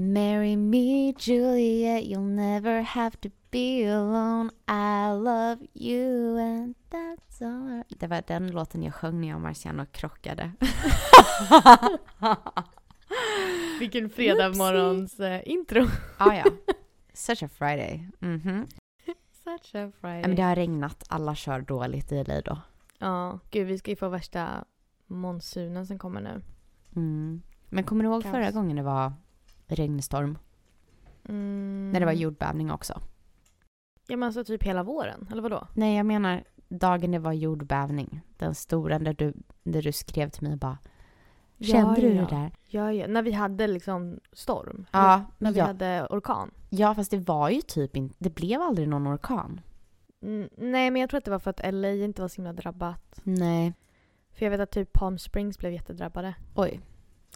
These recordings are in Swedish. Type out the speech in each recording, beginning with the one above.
Marry me Juliet, you'll never have to be alone I love you and that's all Det var den låten jag sjöng när jag och Marciano krockade. Vilken fredagmorgons eh, intro. ah, ja. Such a Friday. Mhm. Such a Friday. Men det har regnat, alla kör dåligt i LA då. Ja, gud vi ska ju få värsta monsunen som kommer nu. Mm. Men kommer du ihåg Kaos. förra gången det var regnstorm? Mm. När det var jordbävning också? Ja men alltså typ hela våren, eller vadå? Nej, jag menar dagen det var jordbävning. Den stora där du, där du skrev till mig bara Kände du ja. det där? Ja, ja, när vi hade liksom storm. Ja, Eller När vi ja. hade orkan. Ja, fast det var ju typ inte, det blev aldrig någon orkan. Mm, nej men jag tror att det var för att LA inte var så himla drabbat. Nej. För jag vet att typ Palm Springs blev jättedrabbade. Oj.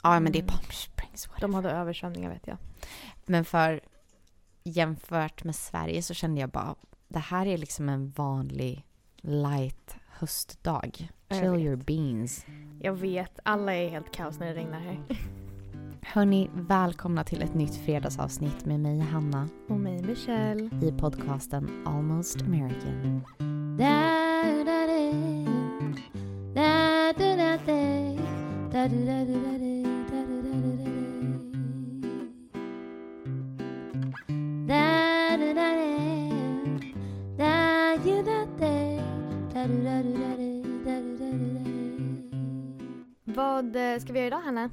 Ja, men det är Mm. Palm Springs. Whatever. De hade översvämningar vet jag. Men för jämfört med Sverige så kände jag bara, det här är liksom en vanlig light höstdag. Chill your beans. Jag vet, alla är helt kaos när det regnar här. Hörni, välkomna till ett nytt fredagsavsnitt med mig Hanna Och mig Michelle. i podcasten Almost American. Ska vi göra idag Hanna?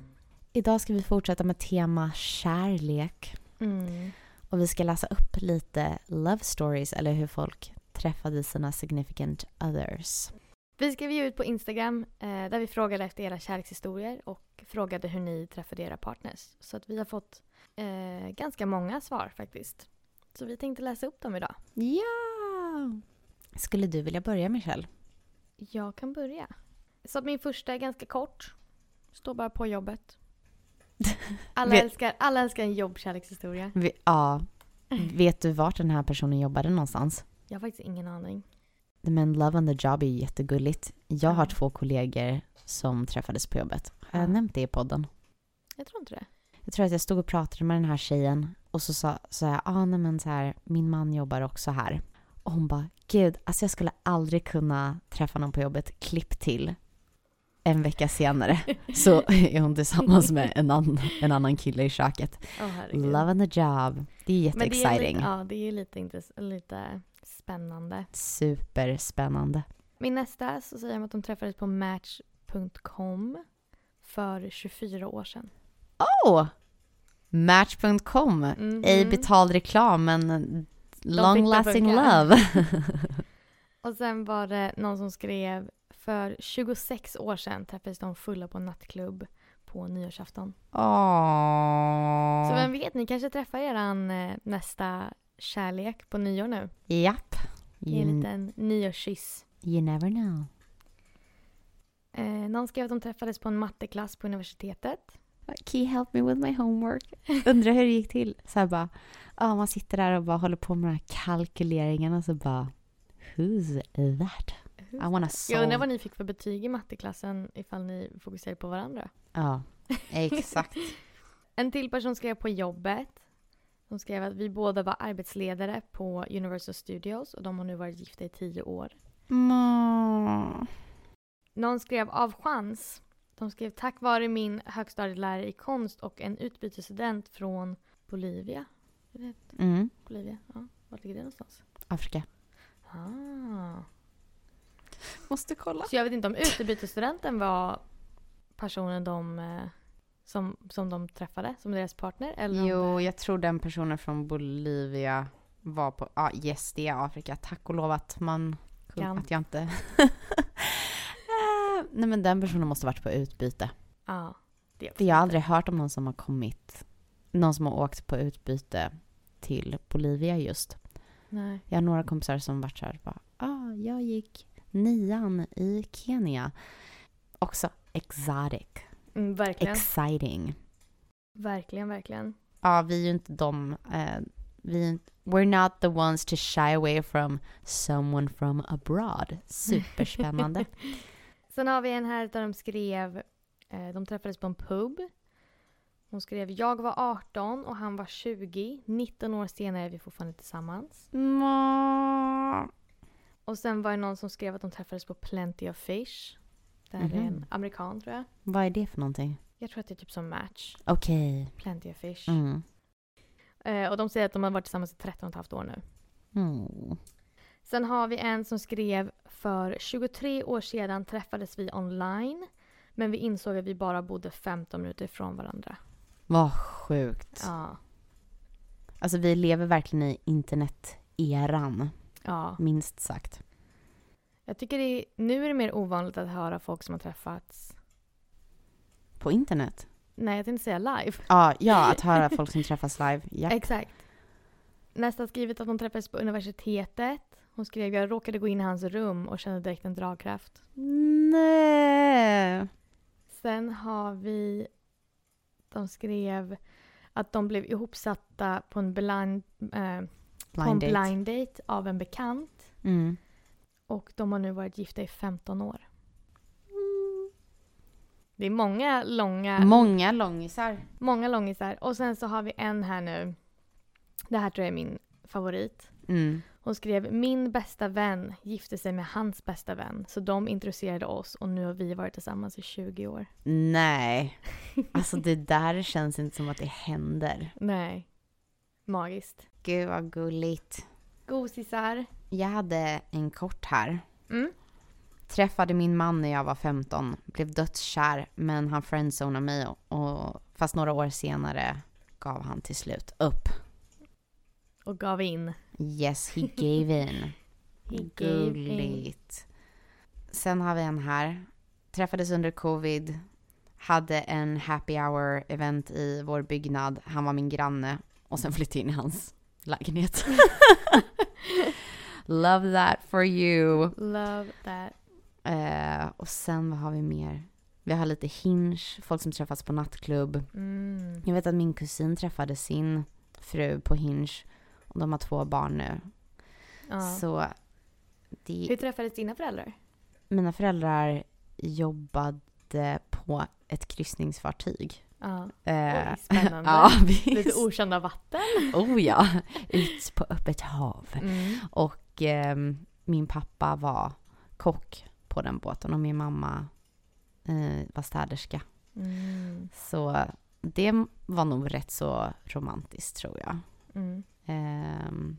Idag ska vi fortsätta med tema kärlek Mm. och vi ska läsa upp lite love stories eller hur folk träffade sina significant others. Vi skrev ju ut på Instagram eh, där vi frågade efter era kärlekshistorier och frågade hur ni träffade era partners. Så att vi har fått eh, ganska många svar faktiskt. Så vi tänkte läsa upp dem idag. Ja! Skulle du vilja börja Michelle? Jag kan börja. Så min första är ganska kort. Står bara på jobbet. Alla, Vet- älskar, alla älskar en jobbkärlekshistoria. Vi, ja. Vet du vart den här personen jobbade någonstans? Jag har faktiskt ingen aning. Men Love on the Job är jättegulligt. Jag har två kollegor som träffades på jobbet. Har jag Ja. nämnt det i podden? Jag tror inte det. Jag tror att jag stod och pratade med den här tjejen och så sa så jag, ah, nej men så här, min man jobbar också här. Och hon bara, gud, alltså jag skulle aldrig kunna träffa någon på jobbet, klipp till. En vecka senare så är hon tillsammans med en, annan en annan kille i köket. Herregud. Love on the job. Det är det jätteexciting. lite, ja, det är lite, intress- lite spännande. Superspännande. Min nästa så säger de att de träffades på Match.com för 24 år sedan. Oh! Match.com. Mhm. Ej betald reklam men long det lasting love. Och sen var det någon som skrev för 26 år sedan träffades de fulla på en nattklubb på nyårsafton. Åh. Så vem vet, ni kanske träffar eran eh, nästa kärlek på nyår nu. Japp. I en liten nyårskyss. you never know. Eh, någon skrev att de träffades på en matteklass på universitetet. Can you help me with my homework? Undrar hur det gick till. Så här bara, ja man sitter där och bara håller på med de här kalkyleringarna och så bara, who's that? I wanna Jag solve. undrar vad ni fick för betyg i matteklassen ifall ni fokuserade på varandra. Ja, exakt. En till person skrev på jobbet. De skrev att vi båda var arbetsledare på Universal Studios och de har nu varit gifta i tio år. Mm. Någon skrev av chans. De skrev tack vare min högstadielärare i konst och en utbytesstudent från Bolivia. Mm. Bolivia? Ja, var ligger det någonstans? Afrika. Ah. Måste kolla. Så jag vet inte om utbytesstudenten var personen de, eh, som, som de träffade, som deras partner? Eller Jo, det- jag tror den personen från Bolivia var på, ja yes det är Afrika. Tack och lov att man, Kan. att jag inte... Eh, Nej men den personen måste varit på utbyte. Ja. Det är För jag har aldrig hört om någon som har kommit, någon som har åkt på utbyte till Bolivia just. Nej. Jag har några kompisar som varit så här, bara, ah, jag gick nian i Kenya. Också exotic, Mm, verkligen. exciting. verkligen, verkligen. Ja, vi är ju inte de, eh, vi we're not the ones to shy away from someone from abroad. Superspännande. Sen har vi en här där de skrev, eh, de träffades på en pub. Hon skrev jag var 18 och han var 20. 19 år senare är vi fortfarande tillsammans. Må. Och sen var det någon som skrev att de träffades på Plenty of Fish. Det här är en Mhm. amerikan tror jag. Vad är det för någonting? Jag tror att det är typ som Match. Okej. Plenty of Fish. Mm. Eh, och de säger att de har varit tillsammans i 13 och ett halvt år nu. Mm. Sen har vi en som skrev för 23 år sedan träffades vi online. Men vi insåg att vi bara bodde 15 minuter ifrån varandra. Vad sjukt. Ja. Alltså vi lever verkligen i internet-eran, Ja. minst sagt. Jag tycker det är, nu är det mer ovanligt att höra folk som har träffats. På internet? Nej, jag tänkte säga live. Ja, ja att höra folk som träffas live. Ja. Exakt. Nästa skrivit att hon träffades på universitetet. Hon skrev jag råkade gå in i hans rum och kände direkt en dragkraft. Nej. Sen har vi... De skrev att de blev ihopsatta på en blind, eh, på en Blind date. blind date av en bekant. Mm. Och de har nu varit gifta i 15 år. Det är många långa, Många långisar. många långisar. Och sen så har vi en här nu. Det här tror jag är min favorit. Mm. Hon skrev min bästa vän gifte sig med hans bästa vän. Så de introducerade oss och nu har vi varit tillsammans i 20 år. Nej. Alltså det där känns inte som att det händer. Nej. Magiskt. Gud vad gulligt. Gosisar. Jag hade en kort här. Mm. Träffade min man när jag var 15. Blev dödskär men han friendzonade mig och, fast några år senare gav han till slut upp. Och gav in. Yes, he gave in. He gave in. Gulligt. Sen har vi en här. Träffades under covid. Hade en happy hour event i vår byggnad. Han var min granne. Och sen flyttade in i hans lägenhet. Love that for you. Love that. Eh, och sen vad har vi mer? Vi har lite hinge, folk som träffas på nattklubb. Mm. Jag vet att min kusin träffade sin fru på hinge. Och de har två barn nu. Ja. Så det, Hur träffades dina föräldrar? mina föräldrar jobbade på ett kryssningsfartyg. Ja. Eh, Oj, spännande. ja, Lite okända vatten. Oh ja, ut på öppet hav. Mm. Och ehm, min pappa var kock på den båten och min mamma eh, var städerska. Mm. Så det var nog rätt så romantiskt tror jag. Mm. Ehm,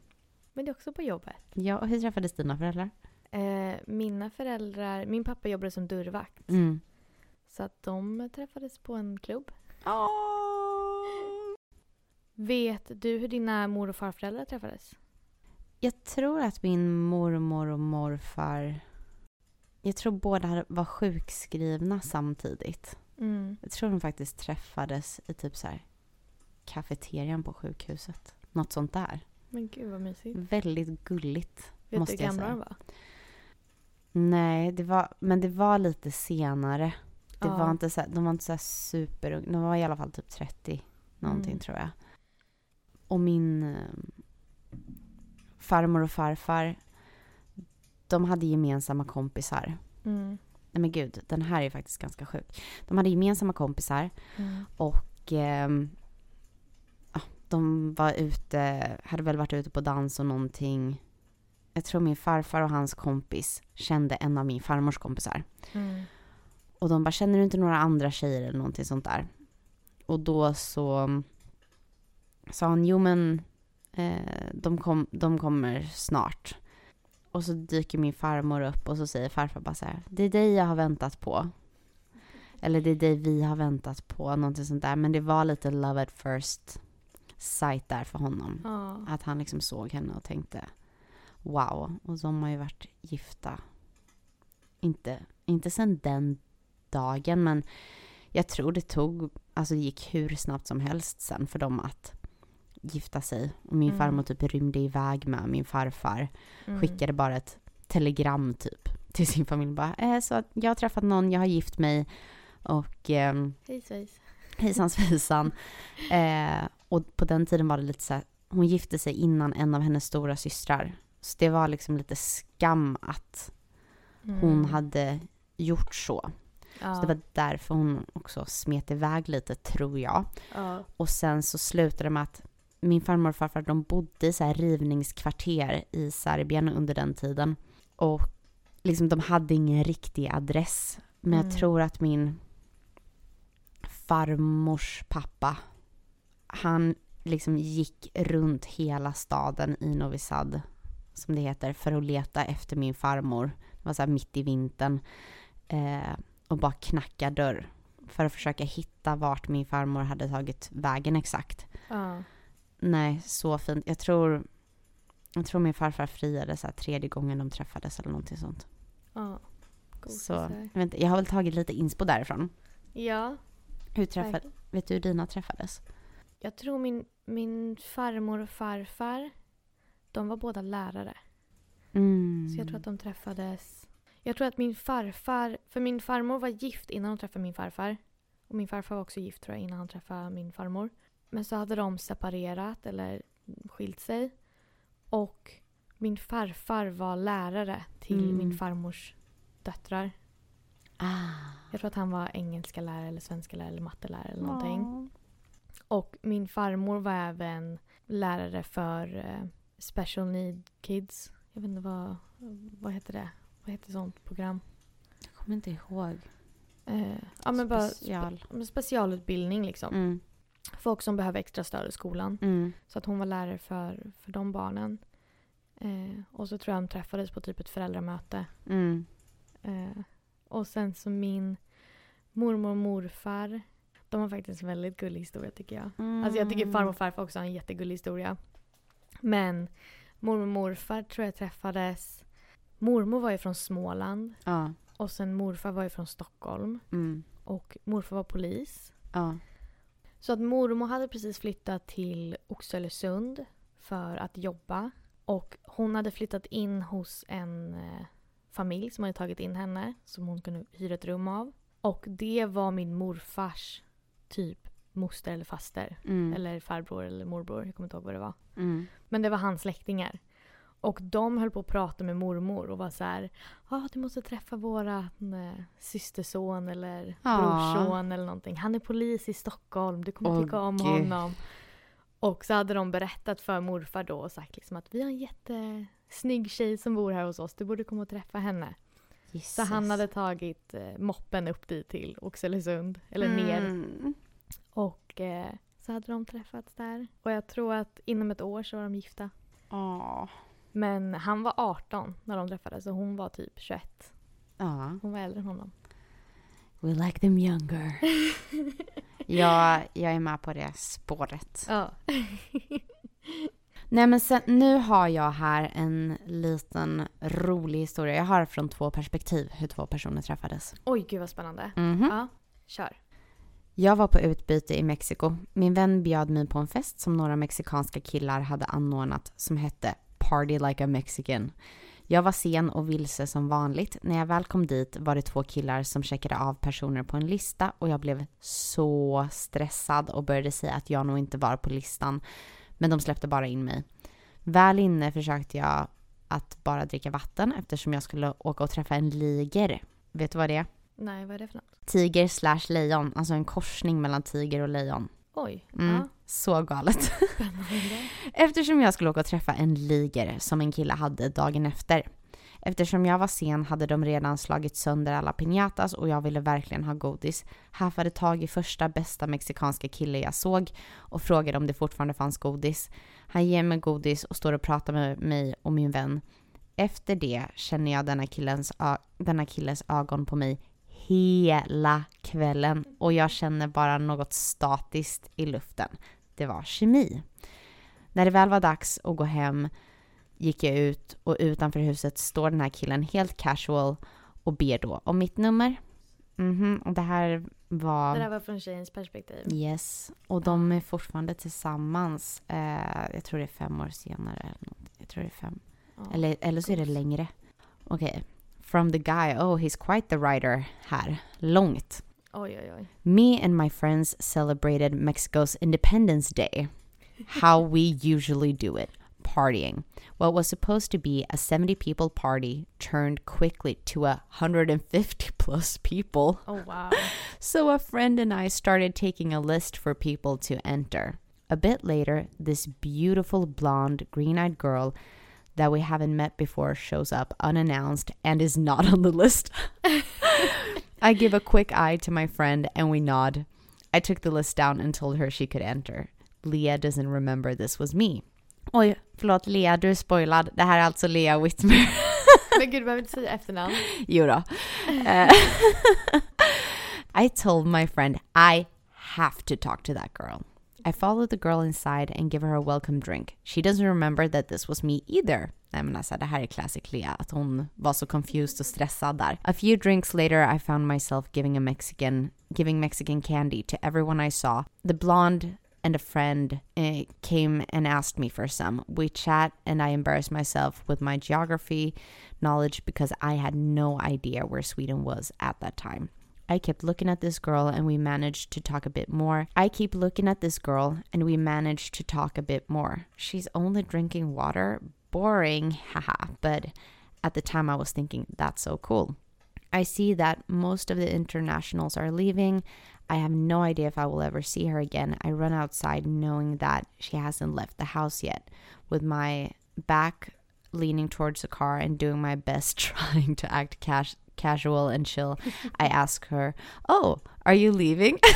Men det är också på jobbet. ja, och hur träffades dina föräldrar? Eh, mina föräldrar, min pappa jobbade som dörrvakt. Mm. Så att de träffades på en klubb. Åh. Vet du hur dina mor och farföräldrar träffades? Jag tror att min mormor och morfar, jag tror båda var sjukskrivna samtidigt. Mm. Jag tror de faktiskt träffades i typ så här kafeterian på sjukhuset. Något sånt där. Men gud vad mysigt. Väldigt gulligt. Vet måste du hur gamla de var? Nej, det var, men det var lite senare. Det Ja. var inte så de var inte så superunga. De var i alla fall typ 30 någonting Mm. tror jag. Och min eh, farmor och farfar, de hade gemensamma kompisar. Mm. Nej men gud, den här är faktiskt ganska sjuk. De hade gemensamma kompisar Mm. och ja, de var ute, hade väl varit ute på dans och någonting. Jag tror min farfar och hans kompis kände en av min farmors kompisar. Mm. Och de bara, känner du inte några andra tjejer eller någonting sånt där? Och då så sa han, jo men eh, de, kom, de kommer snart. Och så dyker min farmor upp och så säger farfar bara så här, det är dig jag har väntat på. Eller det är dig vi har väntat på, någonting sånt där. Men det var lite love at first sight där för honom. Ja. Att han liksom såg henne och tänkte wow. Och de har ju varit gifta. Inte, inte sen den dagen men jag tror det tog, alltså det gick hur snabbt som helst sen för dem att gifta sig. Och min Mm. farmor typ rymde iväg med min farfar. Mm. Skickade bara ett telegram typ till sin familj. Bara, eh, så att jag har träffat någon, jag har gift mig. Och Hej svejs. hejsan svejsan. Eh, och på den tiden var det lite så här, hon gifte sig innan en av hennes stora systrar. Så det var liksom lite skam att hon Mm. hade gjort så. Ja. Så det var därför hon också smet iväg lite, tror jag. ja. Och sen så slutade det med att min farmor och farfar de bodde i så här rivningskvarter i Serbien under den tiden. Och liksom de hade ingen riktig adress. Men Mm. jag tror att min farmors pappa, han liksom gick runt hela staden i Novi Sad, som det heter, för att leta efter min farmor. Det var så här mitt i vintern. Eh, och bara knacka dörr för att försöka hitta vart min farmor hade tagit vägen exakt. ja. Nej, så fint. Jag tror, jag tror min farfar friade så här tredje gången de träffades eller någonting sånt. ja. Så jag, inte, jag har väl tagit lite inspo därifrån. Ja, Hur träffade, vet du hur dina träffades? Jag tror min, min farmor och farfar, de var båda lärare. Mm. Så jag tror att de träffades... Jag tror att min farfar... För min farmor var gift innan hon träffade min farfar. Och min farfar var också gift tror jag innan han träffade min farmor. Men så hade de separerat eller skilt sig. Och min farfar var lärare till Mm. min farmors döttrar. Ah. Jag tror att han var engelska lärare eller svenska lärare eller mattelärare eller någonting. Åh. Och min farmor var även lärare för eh, special need kids. Jag vet inte vad, vad heter det? Vad heter sånt program? Jag kommer inte ihåg. Eh, ja men bara Special. spe, specialutbildning liksom. Mm. Folk som behöver extra stöd i skolan. Mm. Så att hon var lärare för, för de barnen. Eh, och så tror jag de träffades på typ ett föräldramöte. Mm. Eh, och sen så min mormor och morfar. De har faktiskt en väldigt gullig historia tycker jag. Alltså jag tycker farmor och farfar också har en jättegullig historia. Men mormor och morfar tror jag träffades. Mormor var ju från Småland Ja. och sen morfar var ju från Stockholm. Mm. Och morfar var polis. Ja. Så att mormor hade precis flyttat till Oxelösund för att jobba. Och hon hade flyttat in hos en eh, familj som hade tagit in henne som hon kunde hyra ett rum av. Och det var min morfars typ moster eller faster. Mm. Eller farbror eller morbror, jag kommer inte ihåg vad det var. Mm. Men det var hans släktingar. Och de höll på att prata med mormor och var så här, ah, du måste träffa våran eh, systerson eller brorson eller någonting. Han är polis i Stockholm, du kommer Åh, tycka om gud. honom. Och så hade de berättat för morfar då och sagt liksom att vi har en jättesnygg tjej som bor här hos oss, du borde komma och träffa henne. Så Jesus. han hade tagit eh, moppen upp dit till Oxelösund, eller ner. Mm. Och eh, så hade de träffats där. Och jag tror att inom ett år så var de gifta. Åh. Men han var 18 när de träffades och hon var typ 21. Ja. Hon var äldre än honom. We like them younger. ja, jag är med på det spåret. Ja. Nej men sen, nu har jag här en liten rolig historia. Jag har från två perspektiv hur två personer träffades. Oj, gud vad spännande. Mhm. Ja, kör. Jag var på utbyte i Mexiko. Min vän bjöd mig på en fest som några mexikanska killar hade anordnat som hette Party Like a Mexican. Jag var sen och vilse som vanligt. När jag väl kom dit var det två killar som checkade av personer på en lista och jag blev så stressad och började säga att jag nog inte var på listan. Men de släppte bara in mig. Väl inne försökte jag att bara dricka vatten eftersom jag skulle åka och träffa en liger. Vet du vad det är? Nej, vad är det för något? Tiger slash lejon, alltså en korsning mellan tiger och lejon. Oj. Mm, Ja, Så galet. Eftersom jag skulle åka och träffa en liger som en kille hade dagen efter. Eftersom jag var sen hade de redan slagit sönder alla piñatas och jag ville verkligen ha godis. Haffade tag i första bästa mexikanska kille jag såg och frågade om det fortfarande fanns godis. Han ger mig godis och står och pratar med mig och min vän. Efter det känner jag denna, killens, denna killes ögon på mig hela kvällen och jag känner bara något statiskt i luften. Det var kemi. När det väl var dags att gå hem gick jag ut och utanför huset står den här killen helt casual och ber då om mitt nummer. Mhm, och det här var... Det där var från tjejens perspektiv. Yes. Och de är fortfarande tillsammans. Eh, jag tror det är fem år senare. Eller något. Jag tror det är fem. Ja. Eller, eller så är det längre. Okej. From the guy. Oh, he's quite the writer här. Långt. Oj, oj, oj. Me and my friends celebrated Mexico's Independence Day. How we usually do it. partying. What was supposed to be a 70 people party turned quickly to a 150 plus people. Oh wow. So a friend and I started taking a list for people to enter. A bit later, this beautiful blonde, green eyed girl that we haven't met before shows up unannounced and is not on the list. I give a quick eye to my friend and we nod. I took the list down and told her she could enter. Leah doesn't remember this was me. Oj, förlåt Lea, du är spoilad. Det här är alltså Lea Whitmer. Men gud, du behöver inte säga efternamn. jo då. Eh, I told my friend I have to talk to that girl. I followed the girl inside and give her a welcome drink. She doesn't remember that this was me either. Nej men alltså det här är classic Lea, att hon var så confused och stressad där. A few drinks later I found myself giving a Mexican, giving Mexican candy to everyone I saw. The blonde and a friend uh, came and asked me for some. We chat and I embarrassed myself with my geography knowledge because I had no idea where Sweden was at that time. I kept looking at this girl and we managed to talk a bit more. I keep looking at this girl and we managed to talk a bit more. She's only drinking water. Boring, haha. But at the time I was thinking, that's so cool. I see that most of the internationals are leaving. I have no idea if I will ever see her again. I run outside knowing that she hasn't left the house yet, with my back leaning towards the car and doing my best trying to act cash- casual and chill. I ask her, Oh, are you leaving?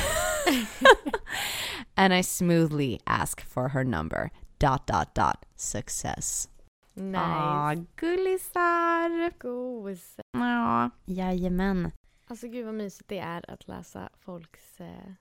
and I smoothly ask for her number. Dot, dot, dot. Success. Nice. Aw, gullisar. Gos. Ja, jajamän. Alltså gud vad mysigt det är att läsa folks... Eh...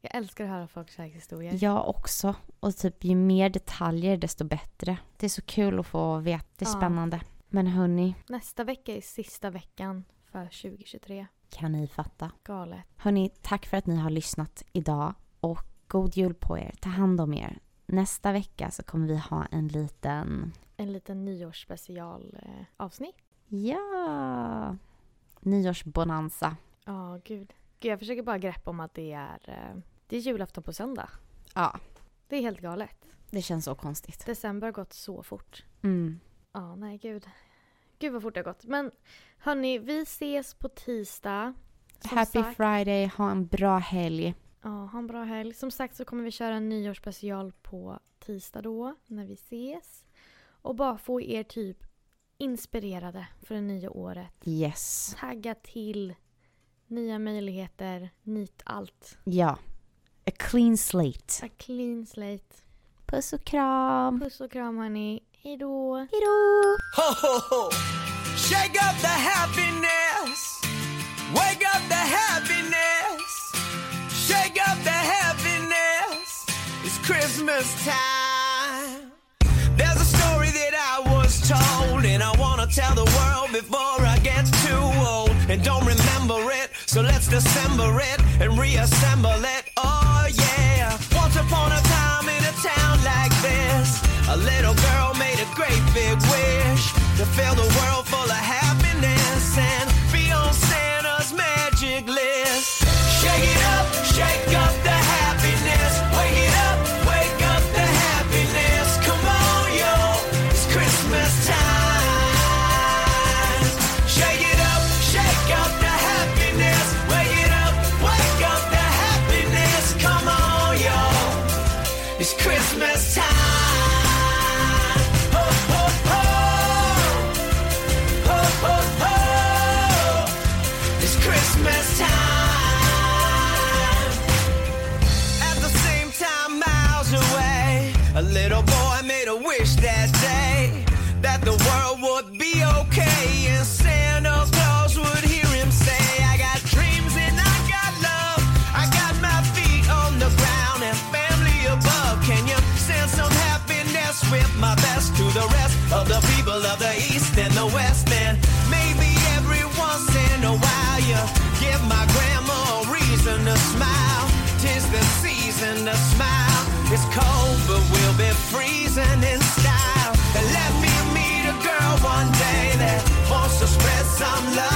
Jag älskar att höra folks kärlekshistorier. Jag också. Och typ ju mer detaljer desto bättre. Det är så kul att få veta. Det är Ja. spännande. Men hörni, Nästa vecka är sista veckan för 2023. kan ni fatta? Galet. Hörni, tack för att ni har lyssnat idag. Och god jul på er. Ta hand om er. Nästa vecka så kommer vi ha en liten... En liten nyårsspecial eh. Ja! Nyårsbonanza. Ja, gud. Gud. Jag försöker bara greppa om att det är, eh, det är julafton på söndag. Ja, Det är helt galet. det känns så konstigt. December har gått så fort. Mm. Ja, nej gud. Gud vad fort det har gått. Men hörni, vi ses på tisdag. Som Happy sagt- Friday. Ha en bra helg. Ja, ha en bra helg. Som sagt så kommer vi köra en nyårsspecial på tisdag då, när vi ses. Och bara få er typ inspirerade för det nya året. Yes. Tagga till, nya möjligheter, nytt allt. Ja. A clean slate. A clean slate. Puss och kram. Puss och kram hörni. Hejdå! Hejdå! Ho, ho, ho. Shake up the happiness. Wake up the happiness. Shake up the happiness. It's Christmas time. There's a story that I was told, and I want to tell the world before I get too old. And don't remember it, so let's dissemble it and reassemble it. To fill the world last time. Style. And